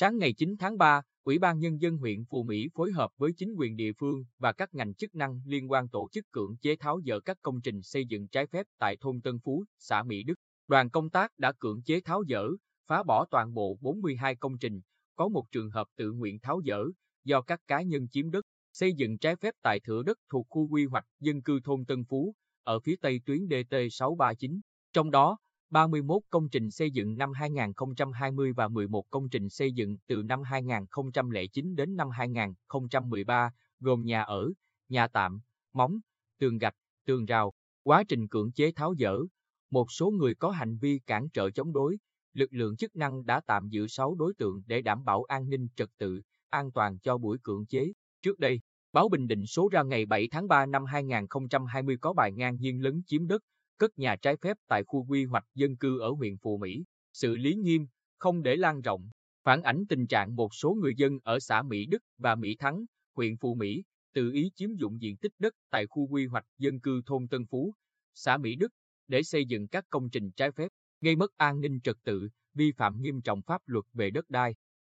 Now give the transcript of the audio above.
Sáng ngày 9 tháng 3, Ủy ban Nhân dân huyện Phù Mỹ phối hợp với chính quyền địa phương và các ngành chức năng liên quan tổ chức cưỡng chế tháo dỡ các công trình xây dựng trái phép tại thôn Tân Phú, xã Mỹ Đức. Đoàn công tác đã cưỡng chế tháo dỡ, phá bỏ toàn bộ 42 công trình, có một trường hợp tự nguyện tháo dỡ do các cá nhân chiếm đất, xây dựng trái phép tại thửa đất thuộc khu quy hoạch dân cư thôn Tân Phú, ở phía tây tuyến DT 639. Trong đó, 31 công trình xây dựng năm 2020 và 11 công trình xây dựng từ năm 2009 đến năm 2013, gồm nhà ở, nhà tạm, móng, tường gạch, tường rào. Quá trình cưỡng chế tháo dỡ, một số người có hành vi cản trở chống đối, lực lượng chức năng đã tạm giữ 6 đối tượng để đảm bảo an ninh trật tự, an toàn cho buổi cưỡng chế. Trước đây, báo Bình Định số ra ngày 7 tháng 3 năm 2020 có bài ngang nhiên lấn chiếm đất, cất nhà trái phép tại khu quy hoạch dân cư ở huyện Phù Mỹ, xử lý nghiêm, không để lan rộng, phản ảnh tình trạng một số người dân ở xã Mỹ Đức và Mỹ Thắng, huyện Phù Mỹ, tự ý chiếm dụng diện tích đất tại khu quy hoạch dân cư thôn Tân Phú, xã Mỹ Đức, để xây dựng các công trình trái phép, gây mất an ninh trật tự, vi phạm nghiêm trọng pháp luật về đất đai.